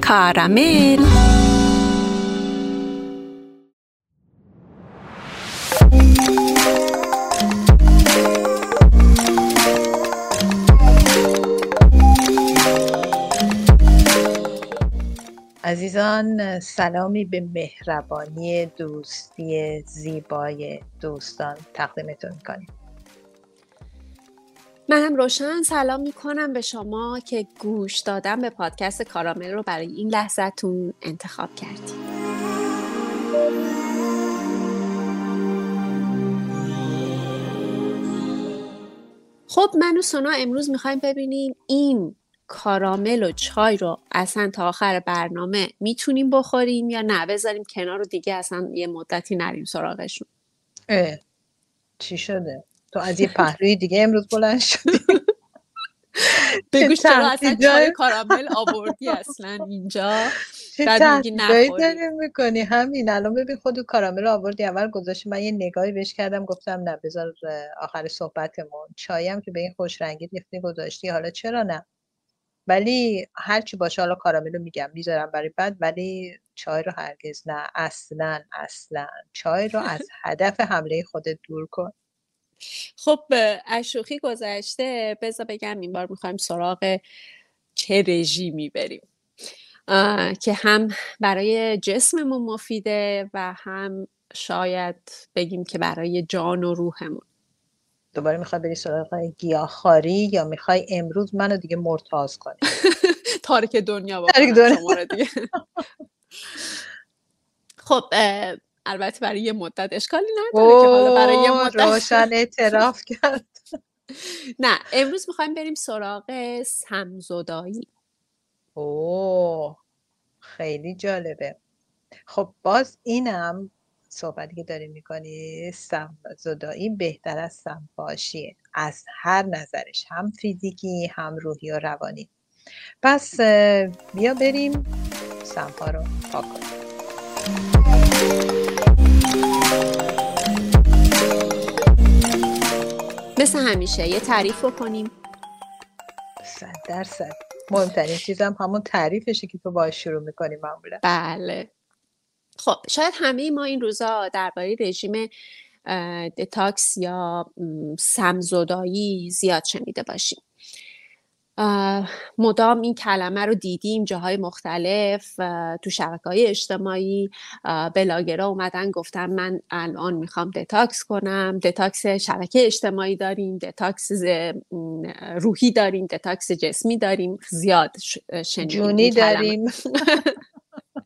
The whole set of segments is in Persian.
کارامل عزیزان سلامی به مهربانی دوستی زیبای دوستان تقدیمتون می‌کنیم. منم روشن سلام می‌کنم به شما که گوش دادن به پادکست کارامل رو برای این لحظتون انتخاب کردیم. خب من و سونا امروز می‌خوایم ببینیم این کارامل و چای رو اصلا تا آخر برنامه می‌تونیم بخوریم یا نه؟ بذاریم کنار رو دیگه اصلا یه مدتی نریم سراغشون. اه. چی شده؟ تو از یه پهلوی دیگه امروز بلند شدی. بگوش چرا اصلا چای کارامل آوردی اصلا اینجا؟ بعد میگی داری می‌کنی؟ همین. الان ببین خود کارامل آوردی. اول گذاشتی. من یه نگاهی بهش کردم. گفتم نه بذار آخر صحبتمون. چایم که به این خوش رنگی ریختی گذاشتی. حالا چرا نه؟ ولی هرچی باشه حالا کاراملو میگم می‌ذارم برای بعد ولی چای رو هرگز نه. اصلا اصلا. چای رو از هدف حمله خودت دور کن. خب اشوخی گذشته. بذار بگم این بار می‌خوایم سراغ چه رژیمی بریم. که هم برای جسممون مفیده و هم شاید بگیم که برای جان و روحمون. دوباره می‌خوای بری سراغ گیاهخواری یا می‌خوای امروز منو دیگه مرتاز کنی؟ تارک دنیا تارک دنیا. دیگه. خب البته برای یه مدت اشکالی نداره که حالا برای یه مدت. روشن اعتراف کرد. نه امروز می‌خوایم بریم سراغ سمزدایی. اوه خیلی جالبه. خب باز اینم صحبتی که داری می‌کنی زدایی بهتر از سمپاشیه از هر نظرش هم فیزیکی هم روحی و روانی. پس بیا بریم سمپا رو پاک کنیم. مثل همیشه یه تعریف کنیم صد درصد. مهمترین چیزم همون تعریفشه که تو باش شروع می‌کنی معمولا. بله. خب شاید همه ما این روزا درباره رژیم دتاکس یا سمزدایی زیاد شنیده باشیم. مدام این کلمه رو دیدیم جاهای مختلف تو شبکه های اجتماعی بلاگرا اومدن گفتن من الان می‌خوام دتاکس کنم دتاکس شبکه اجتماعی داریم دتاکس روحی داریم detox جسمی داریم. زیاد شنیدیم جونی داریم.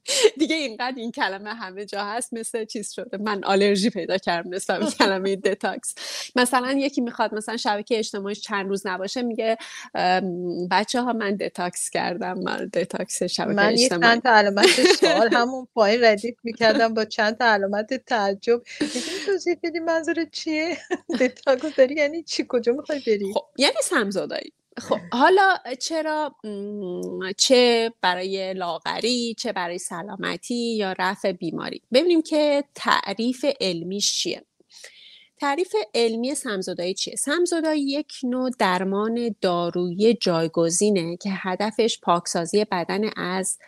دیگه اینقدر این کلمه همه جا هست مثل چیز شده. من آلرژی پیدا کردم مثل کلمه detox مثلا یکی می‌خواد مثلا شبکه اجتماعی چند روز نباشه میگه بچه ها من detox کردم من detox شبکه من اجتماعی من چند تا علامت سوال همون پایین ردیف می‌کردم با چند تا علامت تعجب. توضیح بدی منظور چیه؟ دتاکس داری؟ یعنی چی؟ کجا می‌خوای بری؟ خب یعنی سمزدایی خب حالا چرا چه برای لاغری چه برای سلامتی یا رفع بیماری؟ ببینیم که تعریف علمیش چیه. تعریف علمی سمزدایی چیه؟ سمزدایی یک نوع درمان دارویی جایگزینه که هدفش پاکسازی بدن از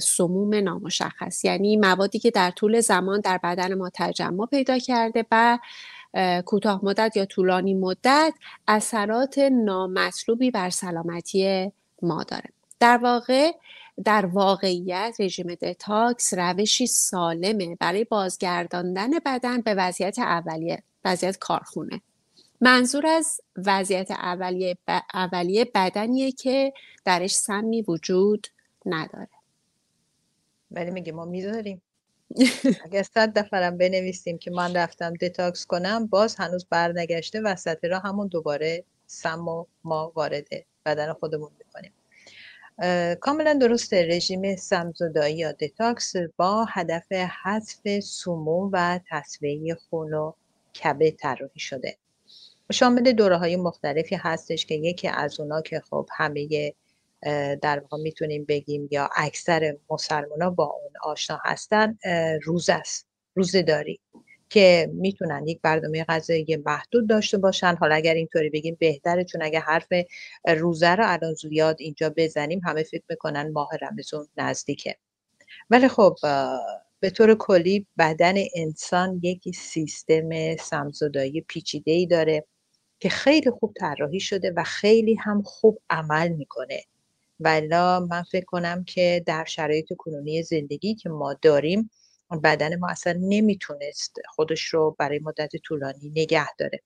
سموم نامشخص. یعنی موادی که در طول زمان در بدن ما تجمع پیدا کرده و کوتاه مدت یا طولانی مدت اثرات نامطلوبی بر سلامتی ما داره. در واقع در واقعیت رژیم دتاکس روشی سالمه برای بازگرداندن بدن به وضعیت اولیه وضعیت کارخونه. منظور از وضعیت اولیه, ب... اولیه بدنیه که درش سمی وجود نداره. ولی میگه ما می‌ذاریم اگر صد دفرم بنویسیم که من رفتم دتاکس کنم باز هنوز برنگشته وسط را همون دوباره سم و ما وارد بدن خودمون می‌کنیم. کاملا درسته رژیم سمزدایی یا دتاکس با هدف حذف سموم و تصویه خون و کبه طراحی شده. شامل دوره های مختلفی هستش که یکی از اونا که خب همه در واقع می‌تونیم بگیم یا اکثر مسلمان ها با اون آشنا هستن روز است روزه داری که می‌تونن یک برنامه غذایی محدود داشته باشن. حالا اگر اینطوری بگیم بهتره چون اگر حرف روزه رو الان زیاد اینجا بزنیم همه فکر می‌کنن ماه رمزون نزدیکه. ولی خب به طور کلی بدن انسان یک سیستم سمزدایی پیچیده ای داره که خیلی خوب طراحی شده و خیلی هم خوب عمل می‌کنه. ولا من فکر کنم که در شرایط کنونی زندگی که ما داریم بدن ما اصلا نمی‌تونست خودش رو برای مدت طولانی نگه داره.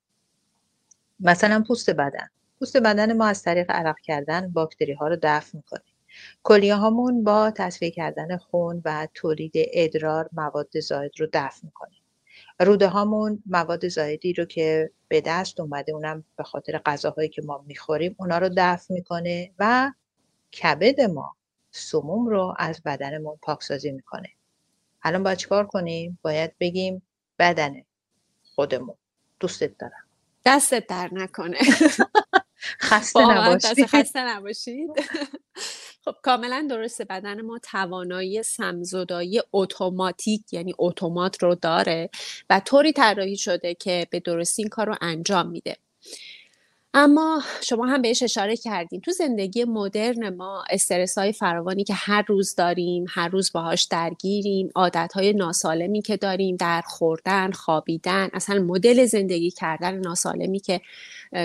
مثلا پوست بدن. پوست بدن ما از طریق عرق کردن باکتری ها رو دفع می‌کنه. کلیه هامون با تصفیه کردن خون و تولید ادرار مواد زاید رو دفع می‌کنه. روده هامون مواد زایدی رو که به دست اومده اونم به خاطر غذاهایی که ما می‌خوریم اونا رو دفع می‌کنه و کبد ما سموم رو از بدنمون پاکسازی می‌کنه. الان باید چیکار کنیم؟ باید بگیم بدن خودمون. دوستت دارم. دستت در نکنه. خسته نباشید خسته نباشید. خب کاملا درسته. بدن ما توانایی سمزدایی اتوماتیک یعنی اتومات رو داره و طوری طراحی شده که به درستی این کار رو انجام میده. اما شما هم بهش اشاره کردیم تو زندگی مدرن ما استرس های فراوانی که هر روز داریم هر روز باهاش درگیریم عادت های ناسالمی که داریم در خوردن خوابیدن اصلا مدل زندگی کردن ناسالمی که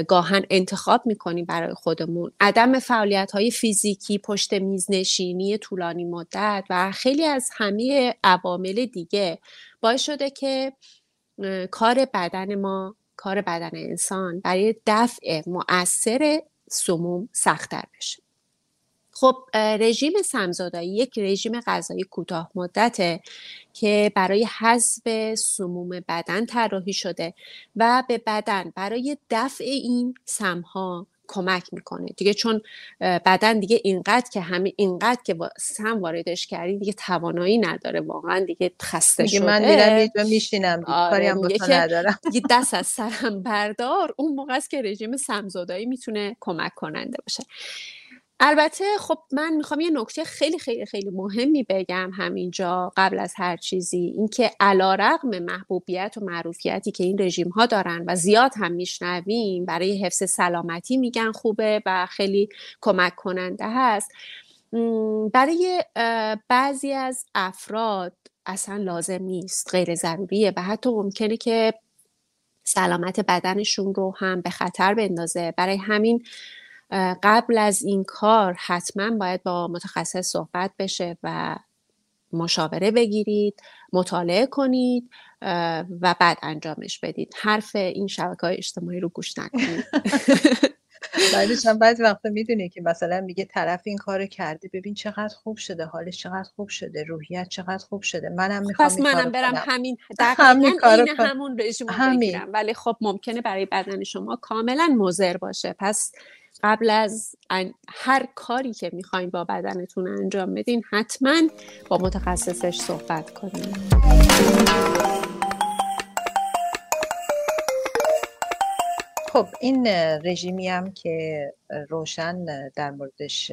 گاهن انتخاب می‌کنیم برای خودمون. عدم فعالیت های فیزیکی پشت میز نشینی طولانی مدت و خیلی از همه عوامل دیگه باعث شده که کار بدن ما کار بدن انسان برای دفع مؤثر سموم سختتر بشه. خب رژیم سمزدایی یک رژیم غذایی کوتاه مدته که برای حذف سموم بدن طراحی شده و به بدن برای دفع این سمها کمک می‌کنه. دیگه چون بدن دیگه اینقدر که همه اینقدر که سم واردش کردی دیگه توانایی نداره. واقعا دیگه خسته شده من میرم یه میشینم آره کاری هم ندارم. دیگه دست از سرم بردار. اون موقع است که رژیم سمزدایی می‌تونه کمک کننده باشه. البته خب من می‌خوام یه نکته خیلی خیلی خیلی مهمی بگم همینجا قبل از هر چیزی. اینکه علا رقم محبوبیت و معروفیتی که این رژیم ها دارن و زیاد هم میشنویم برای حفظ سلامتی میگن خوبه و خیلی کمک کننده هست. برای بعضی از افراد اصلا لازم نیست غیر ضروریه و حتی ممکنه که سلامت بدنشون رو هم به خطر بندازه. برای همین قبل از این کار حتما باید با متخصص صحبت بشه و مشاوره بگیرید مطالعه کنید و بعد انجامش بدید. حرف این شبکه های اجتماعی رو گوش نکنید. بعدش هم بعضی وقتا می‌دونی که مثلا میگه طرف این کار کرده ببین چقدر خوب شده حالش چقدر خوب شده روحیت چقدر خوب شده. منم می‌خوام پس منم برم همین همین این همون رژیم بگیرم. ولی خب ممکنه برای بدن شما کاملا مضر باشه. پس قبل از هر کاری که می‌خواین با بدنتون انجام بدین حتما با متخصصش صحبت کنین. خب این رژیمی هم که روشن در موردش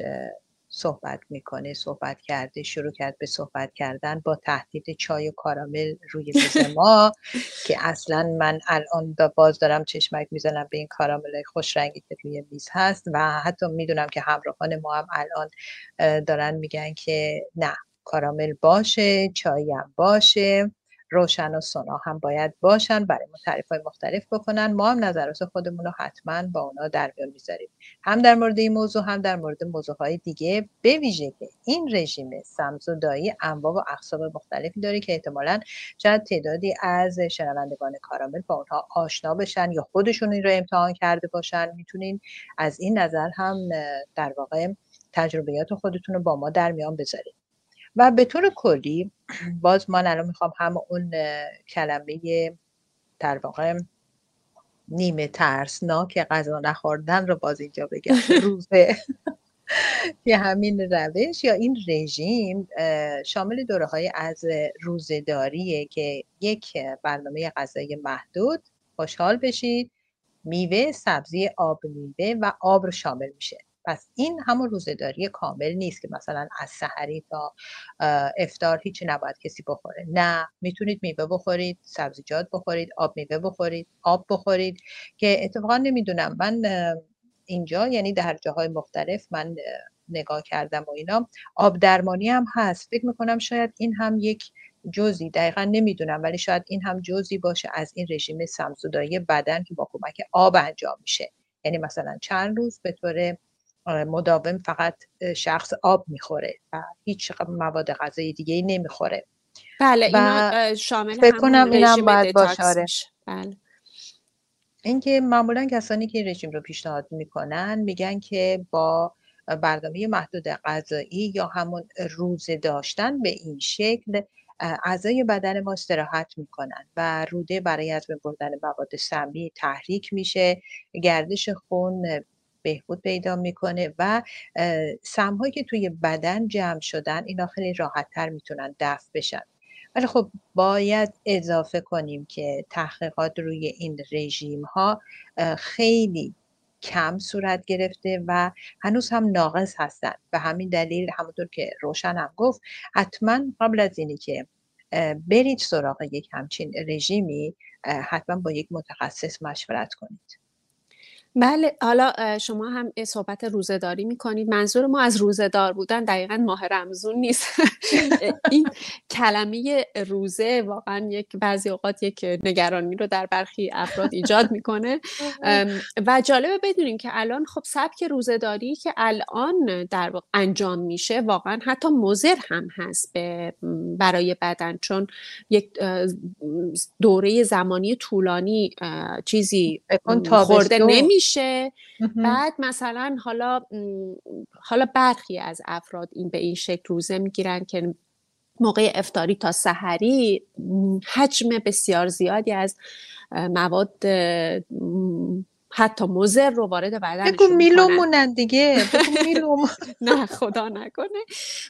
صحبت می‌کنه صحبت کرده شروع کرد به صحبت کردن با تهدید چای و کارامل روی میز ما که اصلا من الان باز دارم چشمک می‌زنم به این کارامل خوش رنگی که روی میز هست و حتی می‌دونم که همراهان ما هم الان دارن میگن که نه کارامل باشه چای هم باشه. روشن و سونا هم باید باشن برای ما تعریف های مختلف بکنن. ما هم نظرات خودمون رو حتما با اونا در میان می‌ذاریم. هم در مورد این موضوع هم در مورد موضوع های دیگه. به ویژه که این رژیم سمزودایی انواع و اقسام مختلفی داره که احتمالا شاید تعدادی از شنوندگان کارامل با اونها آشنا بشن یا خودشون این رو امتحان کرده باشن. می‌تونین از این نظر هم در واقع تجربیات خودتون رو با ما در میان بذارید و به طور کلی باز من الان می‌خوام هم اون کلمه در واقع نیمه ترسناک غذا نخوردن رو باز اینجا بگم. روزه که همین روش یا این رژیم شامل دوره های از روزهداریه که یک برنامه غذایی محدود خوشحال بشید میوه سبزی آب میوه و آب رو شامل میشه. پس این همون روزهداری کامل نیست که مثلا از سحری تا افتار هیچی نباید کسی بخوره. نه می‌تونید میوه بخورید سبزیجات بخورید آب میوه بخورید آب بخورید که اتفاقا نمی‌دونم. من اینجا یعنی در جاهای مختلف من نگاه کردم و اینا آب درمانی هم هست. فکر می‌کنم شاید این هم یک جزی دقیقا نمی‌دونم ولی شاید این هم جزی باشه از این رژیم سمزودایی بدن که با کمک آب انجام میشه. یعنی مثلا چند روز به طور مداوم فقط شخص آب می‌خوره و هیچ مواد غذایی دیگه ای نمی‌خوره بله اینا شامل فکر کنم اینم باید باشه آره. بله. اینکه معمولا کسانی که این رژیم رو پیشنهاد می‌کنن میگن که با برنامه محدود غذایی یا همون روزه داشتن به این شکل اعضای بدن ما استراحت می‌کنن و روده برای از بردن مواد سمی تحریک میشه گردش خون بهبود پیدا می‌کنه و سمهایی که توی بدن جمع شدن اینا خیلی راحت تر می‌تونن دفع بشن. ولی خب باید اضافه کنیم که تحقیقات روی این رژیم ها خیلی کم صورت گرفته و هنوز هم ناقص هستند به همین دلیل همونطور که روشن هم گفت حتما قبل از اینی که برید سراغ یک همچین رژیمی حتما با یک متخصص مشورت کنید. بله حالا شما هم صحبت روزهداری می‌کنید. منظور ما از روزهدار بودن دقیقا ماه رمزون نیست. این کلمه روزه واقعا یک بعضی اوقات یک نگرانی رو در برخی افراد ایجاد می‌کنه. و جالبه بدونیم که الان خب سبک روزهداری که الان در انجام میشه واقعا حتی مزر هم هست به برای بدن. چون یک دوره زمانی طولانی چیزی خورده نمی میشه. بعد مثلا حالا حالا برخی از افراد این به این شکل روزه می‌گیرن که موقع افتاری تا سحری حجم بسیار زیادی از مواد حتی مزر رو وارد بدنشون بگو میلومونن دیگه. نه خدا نکنه.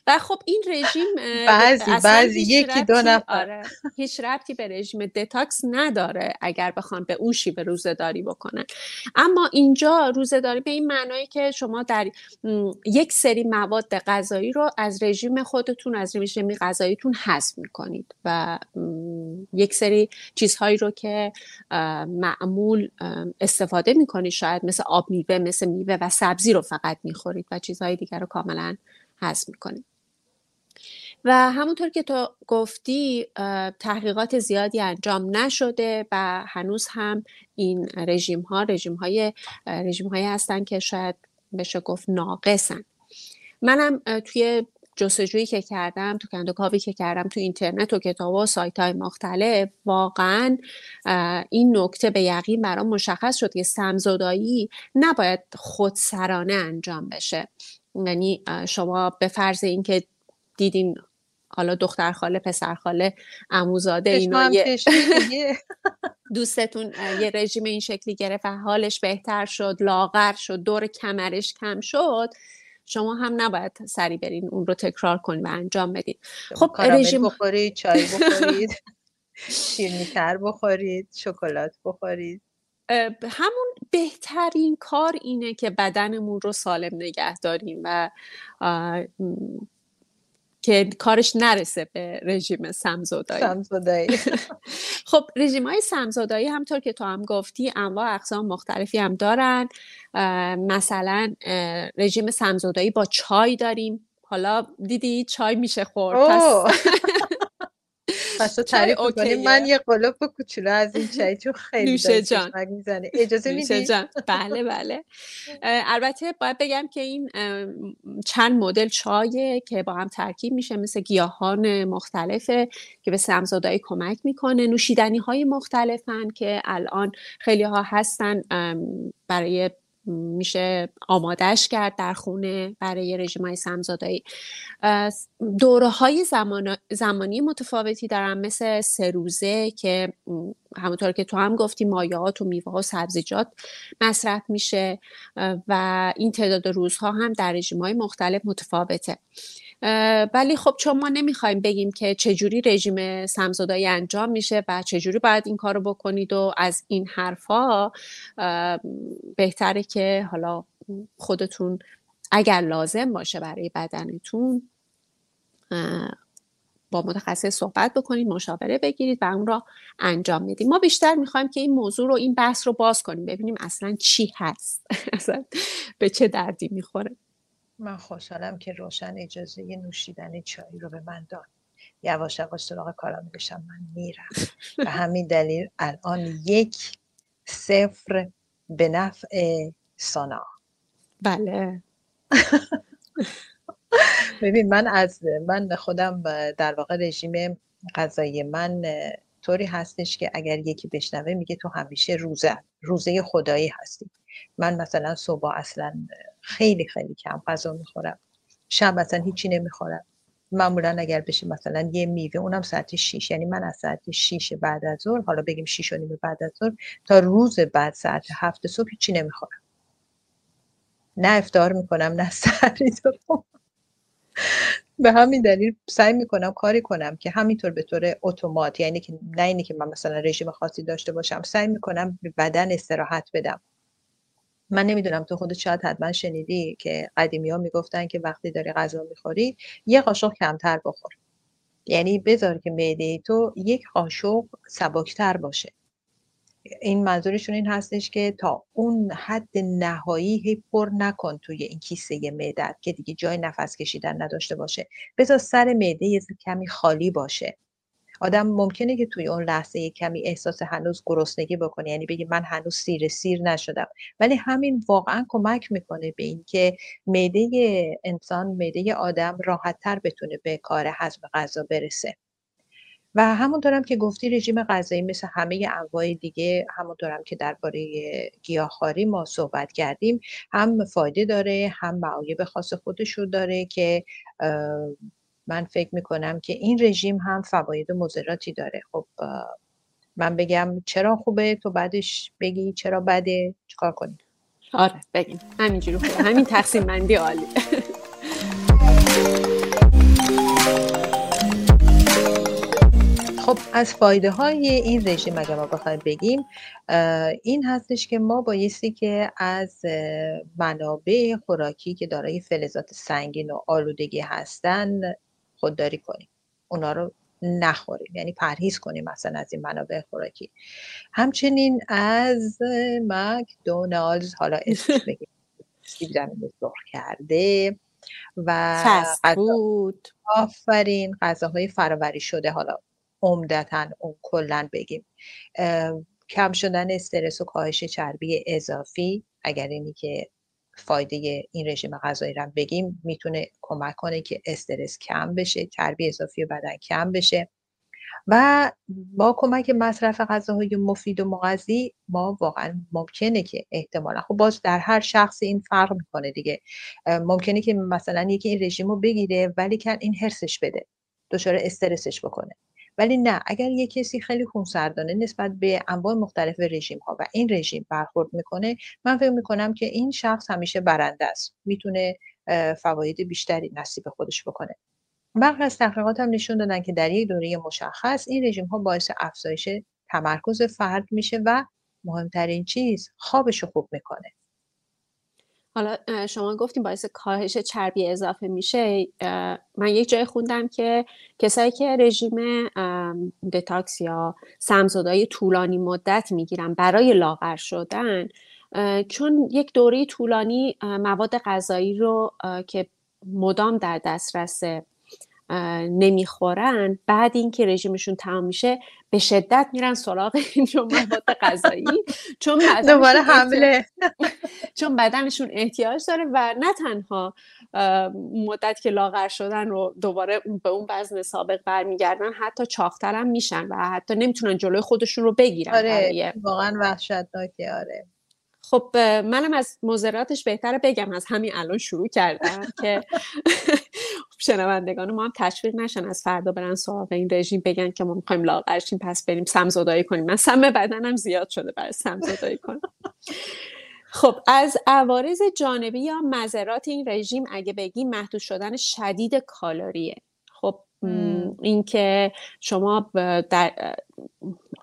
و خب این رژیم بعضی بعضی یکی دو نفر. آره. هیچ ربطی به رژیم دتاکس نداره اگر بخوان به اون شیوه روزه داری بکنن. اما اینجا روزه داری به این معنایی که شما در یک سری مواد غذایی رو از رژیم خودتون از رژیم غذاییتون حذف می‌کنید و یک سری چیزهایی رو که معمول استفاده می‌کنید شاید مثل آب میوه مثل میوه و سبزی رو فقط می‌خورید و چیزهای دیگر رو کاملا حذف می‌کنید. و همونطور که تو گفتی تحقیقات زیادی انجام نشده و هنوز هم این رژیم ها رژیم های رژیم هستن که شاید بشه گفت ناقصن. منم توی جستجویی که کردم تو کندوکاوی که کردم تو اینترنت و کتاب و سایت های مختلف واقعا این نکته به یقین برام مشخص شد که سمزدایی نباید خودسرانه انجام بشه. یعنی شما به فرض اینکه دیدین حالا دختر خاله پسر خاله عموزاده اینا دوستتون یه رژیم این شکلی گرفت و حالش بهتر شد لاغر شد دور کمرش کم شد. شما هم نباید سری برین اون رو تکرار کنید و انجام بدید خب رژیم بخورید چای بخورید شیرینیتر بخورید شکلات بخورید. همون بهترین کار اینه که بدنمون رو سالم نگه داریم و که کارش نرسه به رژیم سمزودایی سمزودایی خب رژیم های سمزودایی همطور که تو هم گفتی انواع اقسام مختلفی هم دارن. مثلا رژیم سمزودایی با چای داریم. حالا دیدی چای میشه خورد پس پس تو تعریف من یه قلوب کوچولو از این چای چون خیلی نوشه جان. اجازه میدی؟ جان. بله بله. البته باید بگم که این چند مدل چایه که با هم ترکیب میشه مثل گیاهان مختلفه که به سمزادایی کمک می‌کنه. نوشیدنی های مختلفن که الان خیلی ها هستن برای میشه آمادش کرد در خونه برای رژیم های سمزادایی. دوره های زمان... زمانی متفاوتی دارن. مثل سه روزه که همونطور که تو هم گفتی مایعات و میوه و سبزیجات مصرف میشه و این تعداد روزها هم در رژیم های مختلف متفاوته. ولی خب چون ما نمی‌خوایم بگیم که چجوری رژیم سمزدایی انجام میشه و چجوری باید این کار رو بکنید و از این حرفا بهتره که حالا خودتون اگر لازم باشه برای بدنتون با متخصص صحبت بکنید مشاوره بگیرید و اون را انجام میدیم ما بیشتر می‌خوایم که این موضوع رو این بحث رو باز کنیم ببینیم اصلا چی هست. اصلا به چه دردی می‌خوره. من خوشحالم که روشن اجازه نوشیدن چای رو به من داد. یواش یواش سراغ کارا میگشم من میرم به همین دلیل الان یک صفر به نفع سانا. بله. ببین من از من خودم در واقع رژیم غذایی من طوری هستش که اگر یکی بشنوه میگه تو همیشه روزه روزه خدایی هستی. من مثلا صبح اصلا خیلی خیلی کم غذا می‌خورم. شب اصلا هیچی نمی‌خورم. معمولا اگر بشه مثلا یه میوه اونم ساعت 6 یعنی من از ساعت 6 بعد از ظهر حالا بگیم 6 و نیم بعد از ظهر تا روز بعد ساعت 7 صبح هیچی نمی‌خورم. نه افتار می‌کنم نه سحری به همین دلیل سعی می‌کنم کاری کنم که همینطور به طور اتومات یعنی که نه اینی که من مثلا رژیم خاصی داشته باشم سعی می‌کنم به بدن استراحت بدم. من نمی‌دونم تو خودت شاید حتما شنیدی که قدیمی ها می‌گفتن که وقتی داری غذا می‌خوری یه قاشق کمتر بخور. یعنی بذار که معده تو یک قاشق سبکتر باشه. این منظورشون این هستش که تا اون حد نهایی هی پر نکن توی این کیسه معدت که دیگه جای نفس کشیدن نداشته باشه. بذار سر معده یه کمی خالی باشه. آدم ممکنه که توی اون لحظه کمی احساس هنوز گرسنگی بکنه یعنی بگی من هنوز سیر سیر نشدم. ولی همین واقعا کمک می‌کنه به اینکه معده انسان معده آدم راحتتر بتونه به کار هضم غذا برسه. و همونطورم که گفتی رژیم غذایی مثل همه انواع دیگه همونطورم که درباره گیاهخواری ما صحبت کردیم هم فایده داره هم معایب خاص خودش رو داره که من فکر می‌کنم که این رژیم هم فواید مضراتی داره. خب من بگم چرا خوبه؟ تو بعدش بگی چرا بده؟ چیکار کنیم؟ آره بگیم. همینجوری خوبه همین تقسیم بندی عالی. خب از فایده های این رژیم اگر ما بخوایم بگیم این هستش که ما بایستی که از منابع خوراکی که دارای فلزات سنگین و آلودگی هستن خودداری کنیم. اونا رو نخوریم. یعنی پرهیز کنیم مثلا از این منابع خوراکی. همچنین از مکدونالدز حالا اسمش بگیم سرخ کرده و آفرین غذاهای فراوری شده. حالا عمدتا اون کلا بگیم. کم شدن استرس و کاهش چربی اضافی. اگر اینی که فایده این رژیم غذایی رو بگیم می‌تونه کمک کنه که استرس کم بشه چربی اضافی بدن کم بشه. و با کمک مصرف غذاهای مفید و مغذی ما واقعا ممکنه که احتمالا خب باز در هر شخص این فرق می‌کنه دیگه. ممکنه که مثلا یکی این رژیم رو بگیره ولی کن این هرسش بده دچار استرسش بکنه. ولی نه اگر یه کسی خیلی خونسردانه نسبت به انواع مختلف رژیم ها و این رژیم برخورد می‌کنه من فکر می‌کنم که این شخص همیشه برنده است. می‌تونه فواید بیشتری نصیب خودش بکنه. برخی از تحقیقات هم نشون دادن که در یک دوره مشخص این رژیم ها باعث افزایش تمرکز فرد میشه و مهمترین چیز خوابش رو خوب می‌کنه. حالا شما گفتیم باعث کاهش چربی اضافه میشه من یک جای خوندم که کسایی که رژیم دتاکس یا سمزدای طولانی مدت می‌گیرن برای لاغر شدن چون یک دوره طولانی مواد غذایی رو که مدام در دسترس نمی‌خورن بعد اینکه رژیمشون تمام میشه به شدت میرن سراغ این مواد غذایی چون دوباره حمله. چون بدنشون احتیاج داره و نه تنها مدت که لاغر شدن رو دوباره به اون وزن سابق برمیگردن حتی چاختر میشن و حتی نمی‌تونن جلوی خودشون رو بگیرن آره واقعا وحشتناکه آره. خب منم از مزراتش بهتره بگم. از همین الان شروع کردم که شنوندگان ما هم تشویق نشن از فردا برن سراغ این رژیم بگن که ما می‌خوایم لاغرشیم پس بریم سمزدایی کنیم. من سم بدنم زیاد شده برای سمزدایی کنم. خب از عوارض جانبی یا مذرات این رژیم اگه بگیم محدود شدن شدید کالریه. خب اینکه شما در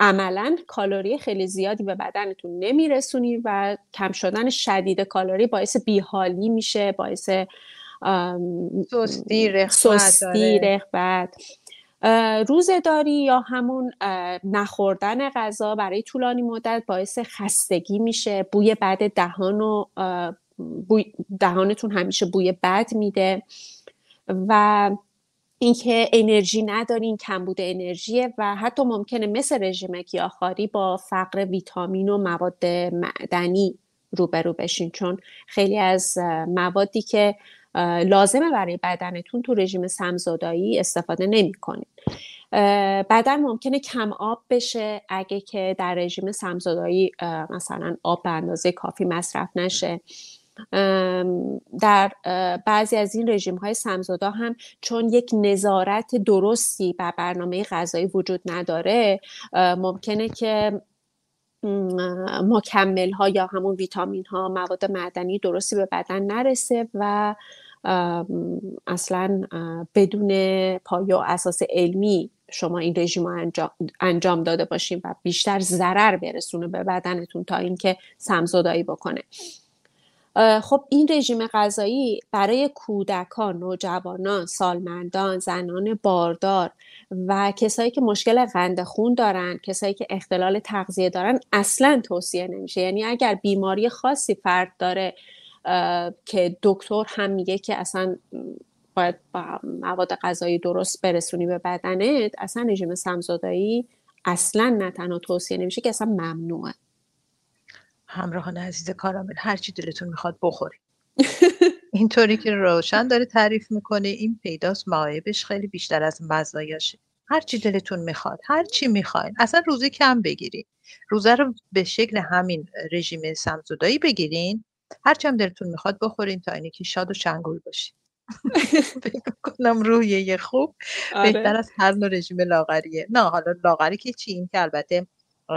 عملا کالری خیلی زیادی به بدنتون نمیرسونید و کم شدن شدید کالری باعث بیحالی میشه باعث سستی رخبت روزداری یا همون نخوردن غذا برای طولانی مدت باعث خستگی میشه؟ بوی بد دهان و دهانتون همیشه بوی بد میده و اینکه انرژی ندارین کمبود انرژی و حتی ممکنه مثل رژیم گیاهخواری با فقر ویتامین و مواد معدنی روبرو بشین. چون خیلی از موادی که لازمه برای بدنتون تو رژیم سمزدایی استفاده نمی‌کنید بدن ممکنه کم آب بشه. اگه که در رژیم سمزدایی مثلا آب به اندازه کافی مصرف نشه. در بعضی از این رژیم های سمزدا هم چون یک نظارت درستی بر برنامه غذایی وجود نداره ممکنه که مکمل ها یا همون ویتامین ها مواد معدنی درستی به بدن نرسه و اصلا بدون پایه و اساس علمی شما این رژیم رو انجام, داده باشین و بیشتر ضرر برسونه به بدنتون تا اینکه سمزدایی بکنه. خب این رژیم غذایی برای کودکان، نوجوانان، سالمندان، زنان باردار و کسایی که مشکل قند خون دارن، کسایی که اختلال تغذیه دارن اصلا توصیه نمیشه. یعنی اگر بیماری خاصی فرد داره که دکتر هم میگه که اصلا باید با مواد غذایی درست برسونی به بدنت اصلا رژیم سمزدایی اصلا نه تنها توصیه نمیشه که اصلا ممنوعه. همراهان عزیز کارامل هرچی دلتون می‌خواد بخورید. اینطوری که روشن داره تعریف می‌کنه این پیداست معایبش خیلی بیشتر از مزایاشه. هرچی دلتون می‌خواد هرچی می‌خواین. اصلا روزی کم بگیرین روزه رو به شکل همین رژیم سمزدایی بگیرین. هرچی هم دلتون می‌خواد بخورین تا اینکه شاد و شنگول باشین. فکر کنم روحیه خوب آره. بهتر از هر نوع رژیم لاغریه. نه حالا لاغری که چی؟ این که البته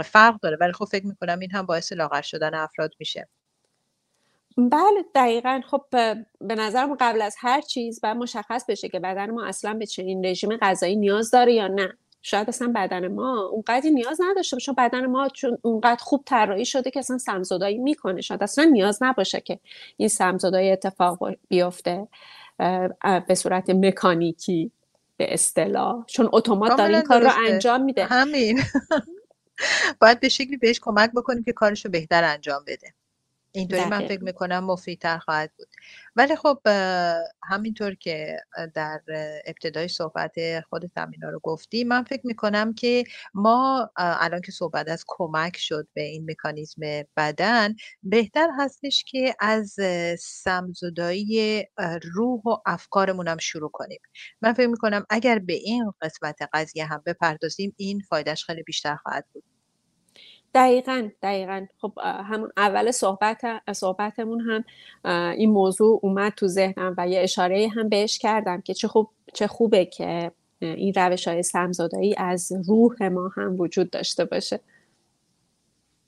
فرق داره ولی خب فکر می‌کنم این هم باعث لاغر شدن افراد میشه. بله دقیقا. خب به نظرم قبل از هر چیز باید مشخص بشه که بدن ما اصلا به چنین رژیم غذایی نیاز داره یا نه. شاید اصلا بدن ما اونقدر نیاز نداشته باشه بدن ما چون اونقدر خوب طراحی شده که اصلا سمزدایی می‌کنه. شاید اصلا نیاز نباشه که این سمزدایی اتفاق بیفته به صورت مکانیکی به اصطلاح. چون اتومات داره این کار رو انجام میده. همین. باید به شکلی بهش کمک بکنیم که کارش رو بهتر انجام بده. اینطوری من فکر می‌کنم مفیدتر خواهد بود. ولی خب همینطور که در ابتدای صحبت خود تمینا رو گفتی من فکر می‌کنم که ما الان که صحبت از کمک شد به این مکانیزم بدن بهتر هستش که از سمزدایی روح و افکارمون هم شروع کنیم. من فکر می‌کنم اگر به این قسمت قضیه هم بپردازیم این فایدهش خیلی بیشتر خواهد بود. دقیقا دقیقا. خب همون اول صحبت صحبتمون هم این موضوع اومد تو ذهنم و یه اشاره هم بهش کردم که چه خوب چه خوبه که این روش های سمزدایی از روح ما هم وجود داشته باشه.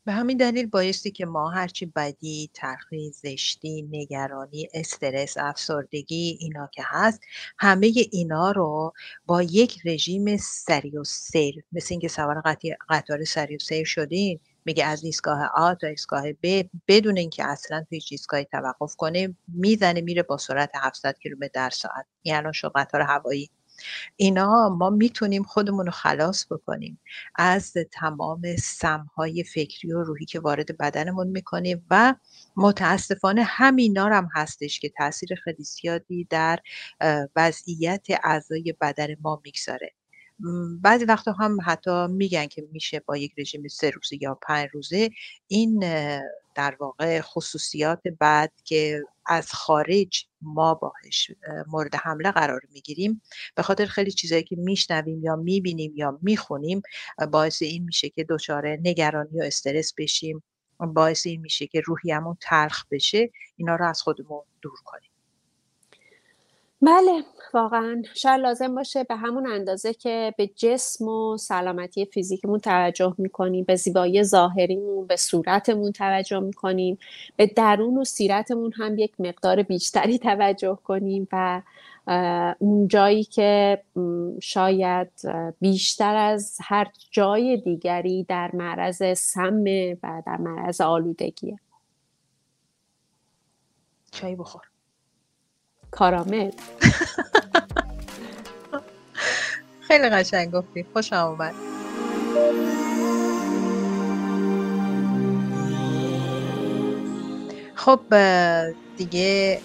به همین دلیل بایستی که ما هرچی بدی، تلخی، زشتی، نگرانی، استرس، افسردگی اینا که هست همه اینا رو با یک رژیم سری و سیر مثل اینکه سوار قطار سری و سیر شدین میگه از ایستگاه آ تا ایستگاه ب بدون اینکه اصلا توی ایستگاهی توقف کنه می‌زنه میره با سرعت 700 کیلومتر در ساعت. یعنی شو قطار هوایی اینا ما می‌تونیم خودمون رو خلاص بکنیم از تمام سمهای فکری و روحی که وارد بدنمون می‌کنیم و متاسفانه همینا هم هستش که تاثیر خیلی زیادی در وضعیت اعضای بدن ما می‌گذاره. بعضی وقتا هم حتی میگن که میشه با یک رژیم سه روزه یا پنج روزه. این در واقع خصوصیات بعد که از خارج ما باهش مورد حمله قرار می‌گیریم. به خاطر خیلی چیزایی که میشنویم یا می‌بینیم یا می‌خونیم باعث این میشه که دچار نگرانی و استرس بشیم. باعث این میشه که روحیمون تلخ بشه. اینا رو از خودمون دور کنیم. بله واقعا. شاید لازم باشه به همون اندازه که به جسم و سلامتی فیزیکمون توجه می‌کنیم به زیبایی ظاهریمون به صورتمون توجه می‌کنیم به درون و سیرتمون هم یک مقدار بیشتری توجه کنیم و اون جایی که شاید بیشتر از هر جای دیگری در معرض سمه و در معرض آلودگیه چای بخور. کارامل. خیلی قشنگ گفتی. خوشم اومد. خب دیگه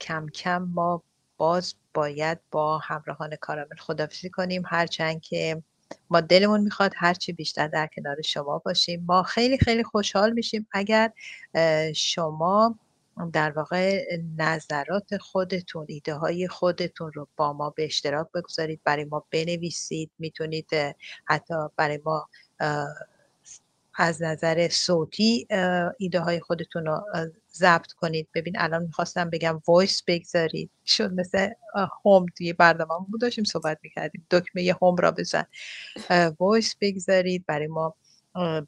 کم کم ما باز باید با همراهان کارامل خدافزی کنیم. هرچند که ما دلمون می‌خواد هرچی بیشتر در کنار شما باشیم. ما خیلی خیلی خوشحال میشیم اگر شما در واقع نظرات خودتون ایده های خودتون رو با ما به اشتراک بگذارید برای ما بنویسید. می‌تونید حتی برای ما از نظر صوتی ایده های خودتون رو ضبط کنید. ببین الان می‌خواستم بگم voice بگذارید. شد مثل home توی برنامه بود داشتیم صحبت می‌کردیم. دکمه home را بزن. voice بگذارید. برای ما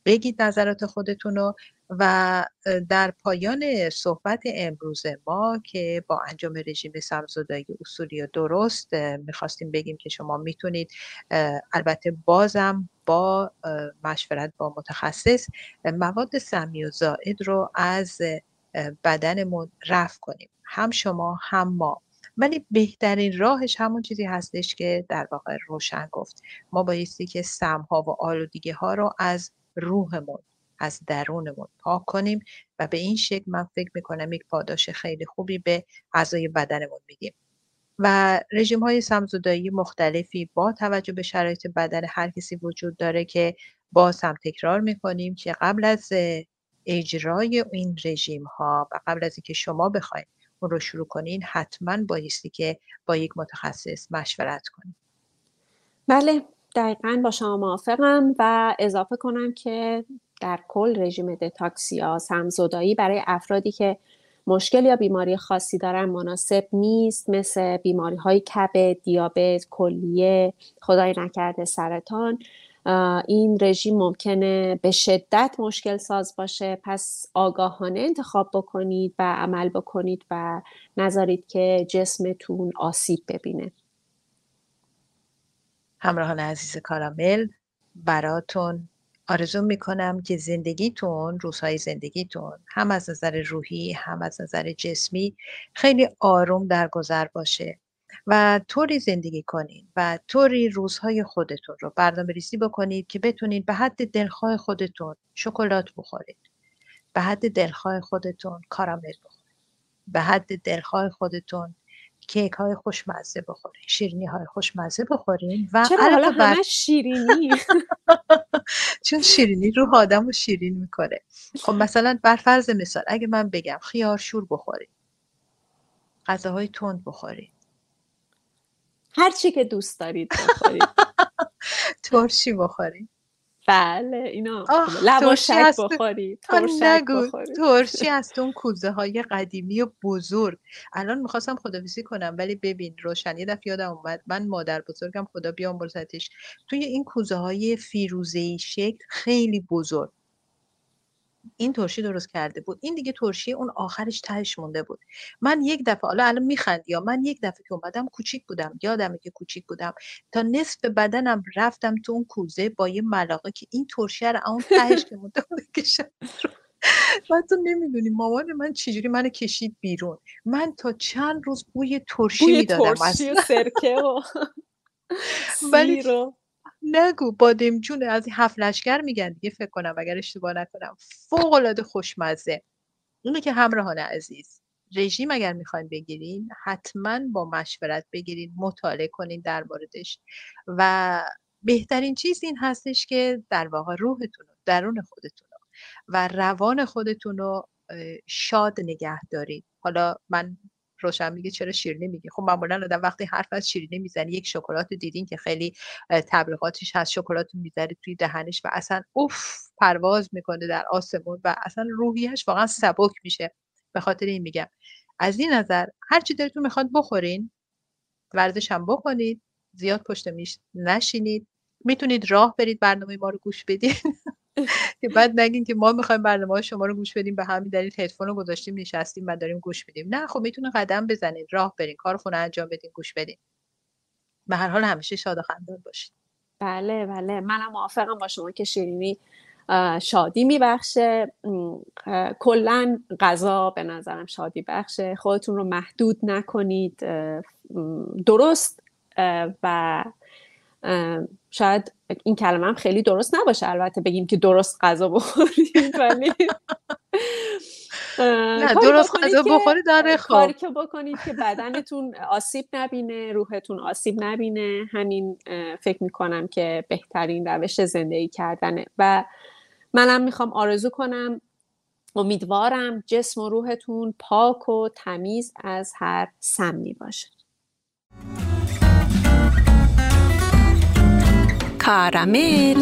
بگید نظرات خودتون رو و در پایان صحبت امروز ما که با انجام رژیم سم‌زدایی اصولی و درست می‌خواستیم بگیم که شما می‌تونید البته بازم با مشورت با متخصص مواد سمی و زائد رو از بدنمون رفع کنیم. هم شما هم ما. ولی بهترین راهش همون چیزی هستش که در واقع روشن گفت. ما بایستی که سمها و آلودگی ها رو از روحمون از درونمون پاک کنیم و به این شکل من فکر می‌کنم یک پاداش خیلی خوبی به اعضای بدنمون میدیم. و رژیم های مختلفی با توجه به شرایط بدن هر کسی وجود داره که باز هم تکرار می‌کنیم که قبل از اجرای این رژیم ها و قبل از اینکه شما بخواید اون رو شروع کنین حتما بایستی که با یک متخصص مشورت کنید بله دقیقا با شما موافقم و اضافه کنم که در کل رژیم دتاکس یا سمزدایی برای افرادی که مشکل یا بیماری خاصی دارن مناسب نیست مثل بیماری های کبد، دیابت، کلیه، خدای نکرده سرطان این رژیم ممکنه به شدت مشکل ساز باشه. پس آگاهانه انتخاب بکنید و عمل بکنید و نذارید که جسمتون آسیب ببینه. همراهان عزیز کارامل براتون آرزو می‌کنم که زندگیتون روزهای زندگیتون هم از نظر روحی هم از نظر جسمی خیلی آروم در گذر باشه. و طوری زندگی کنید و طوری روزهای خودتون رو برنامه ریزی بکنید که بتونید به حد دلخواه خودتون شکلات بخورید. به حد دلخواه خودتون کارامل بخورید. به حد دلخواه خودتون کیک های خوشمزه بخورین شیرینی های خوشمزه بخورین و چرا حالا همه شیرینی؟ چون شیرینی رو آدم رو شیرین می‌کنه. خب مثلا بر فرض مثال اگه من بگم خیار شور بخورین غذاهای تند بخورین هر چی که دوست دارید بخورید. ترشی بخورید بله اینا. لواشک بخورید نگو. ترشی از اون کوزه های قدیمی و بزرگ. الان می‌خواستم خدافیسی کنم ولی ببین روشن یه دفعه یادم اومد. من مادر بزرگم خدا بیامرزتش. توی این کوزه های فیروزه شکل خیلی بزرگ. این ترشی درست کرده بود. این دیگه ترشی اون آخرش تهش مونده بود. من یک دفعه حالا الان میخندی یا من یک دفعه که اومدم کوچیک بودم یادمه که کوچیک بودم. تا نصف بدنم رفتم تو اون کوزه با یه ملاقه که این ترشی رو اون تهش که مونده بود من تو نمی‌دونی مامان من چجوری من کشید بیرون. من تا چند روز بوی ترشی می‌دادم ترشی و سرکه و رو نگو بادمجون از این هفت لشگر میگن دیگه فکر کنم اگر اشتباه نکنم. فوق العاده خوشمزه. اونو که همراهان عزیز رژیم اگر می‌خواین بگیرین حتما با مشورت بگیرین مطالعه کنین در موردش و بهترین چیز این هستش که در واقع روحتون درون خودتون و روان خودتون رو شاد نگه دارید حالا من روشن میگه چرا شیرینی میگه خب معمولا آدم وقتی حرف از شیرینی می‌زنه یک شکلات دیدین که خیلی تبلیغاتش هست شکلات می‌ذاره توی دهنش و اصلا اوف پرواز می‌کنه در آسمون و اصلا روحیش واقعا سبک میشه. به خاطر این میگم. از این نظر هر چی دلتون می‌خواد بخورین ورزش هم بکنید زیاد پشت میش نشینید. می‌تونید راه برید برنامه ما رو گوش بدید که بعد نگین که ما می‌خوایم برنامه شما رو گوش بدیم به همین دلیل هدفون رو گذاشتیم نشستیم و داریم گوش بدیم نه خب می‌تونه قدم بزنید راه برین کار خونه انجام بدین گوش بدین. به هر حال همیشه شاد و خندان باشید بله بله. منم موافقم با شما که شیرینی شادی میبخشه. کلا غذا به نظرم شادی بخشه. خودتون رو محدود نکنید. درست. و شاید این کلمه هم خیلی درست نباشه. البته بگیم که درست غذا بخورید ولی نه درست غذا بخورید داره خب. کاری که بکنید که بدنتون آسیب نبینه روحتون آسیب نبینه. همین فکر می‌کنم که بهترین روش زندگی کردنه. و منم می‌خوام آرزو کنم امیدوارم جسم و روحتون پاک و تمیز از هر سمی باشه. کارامل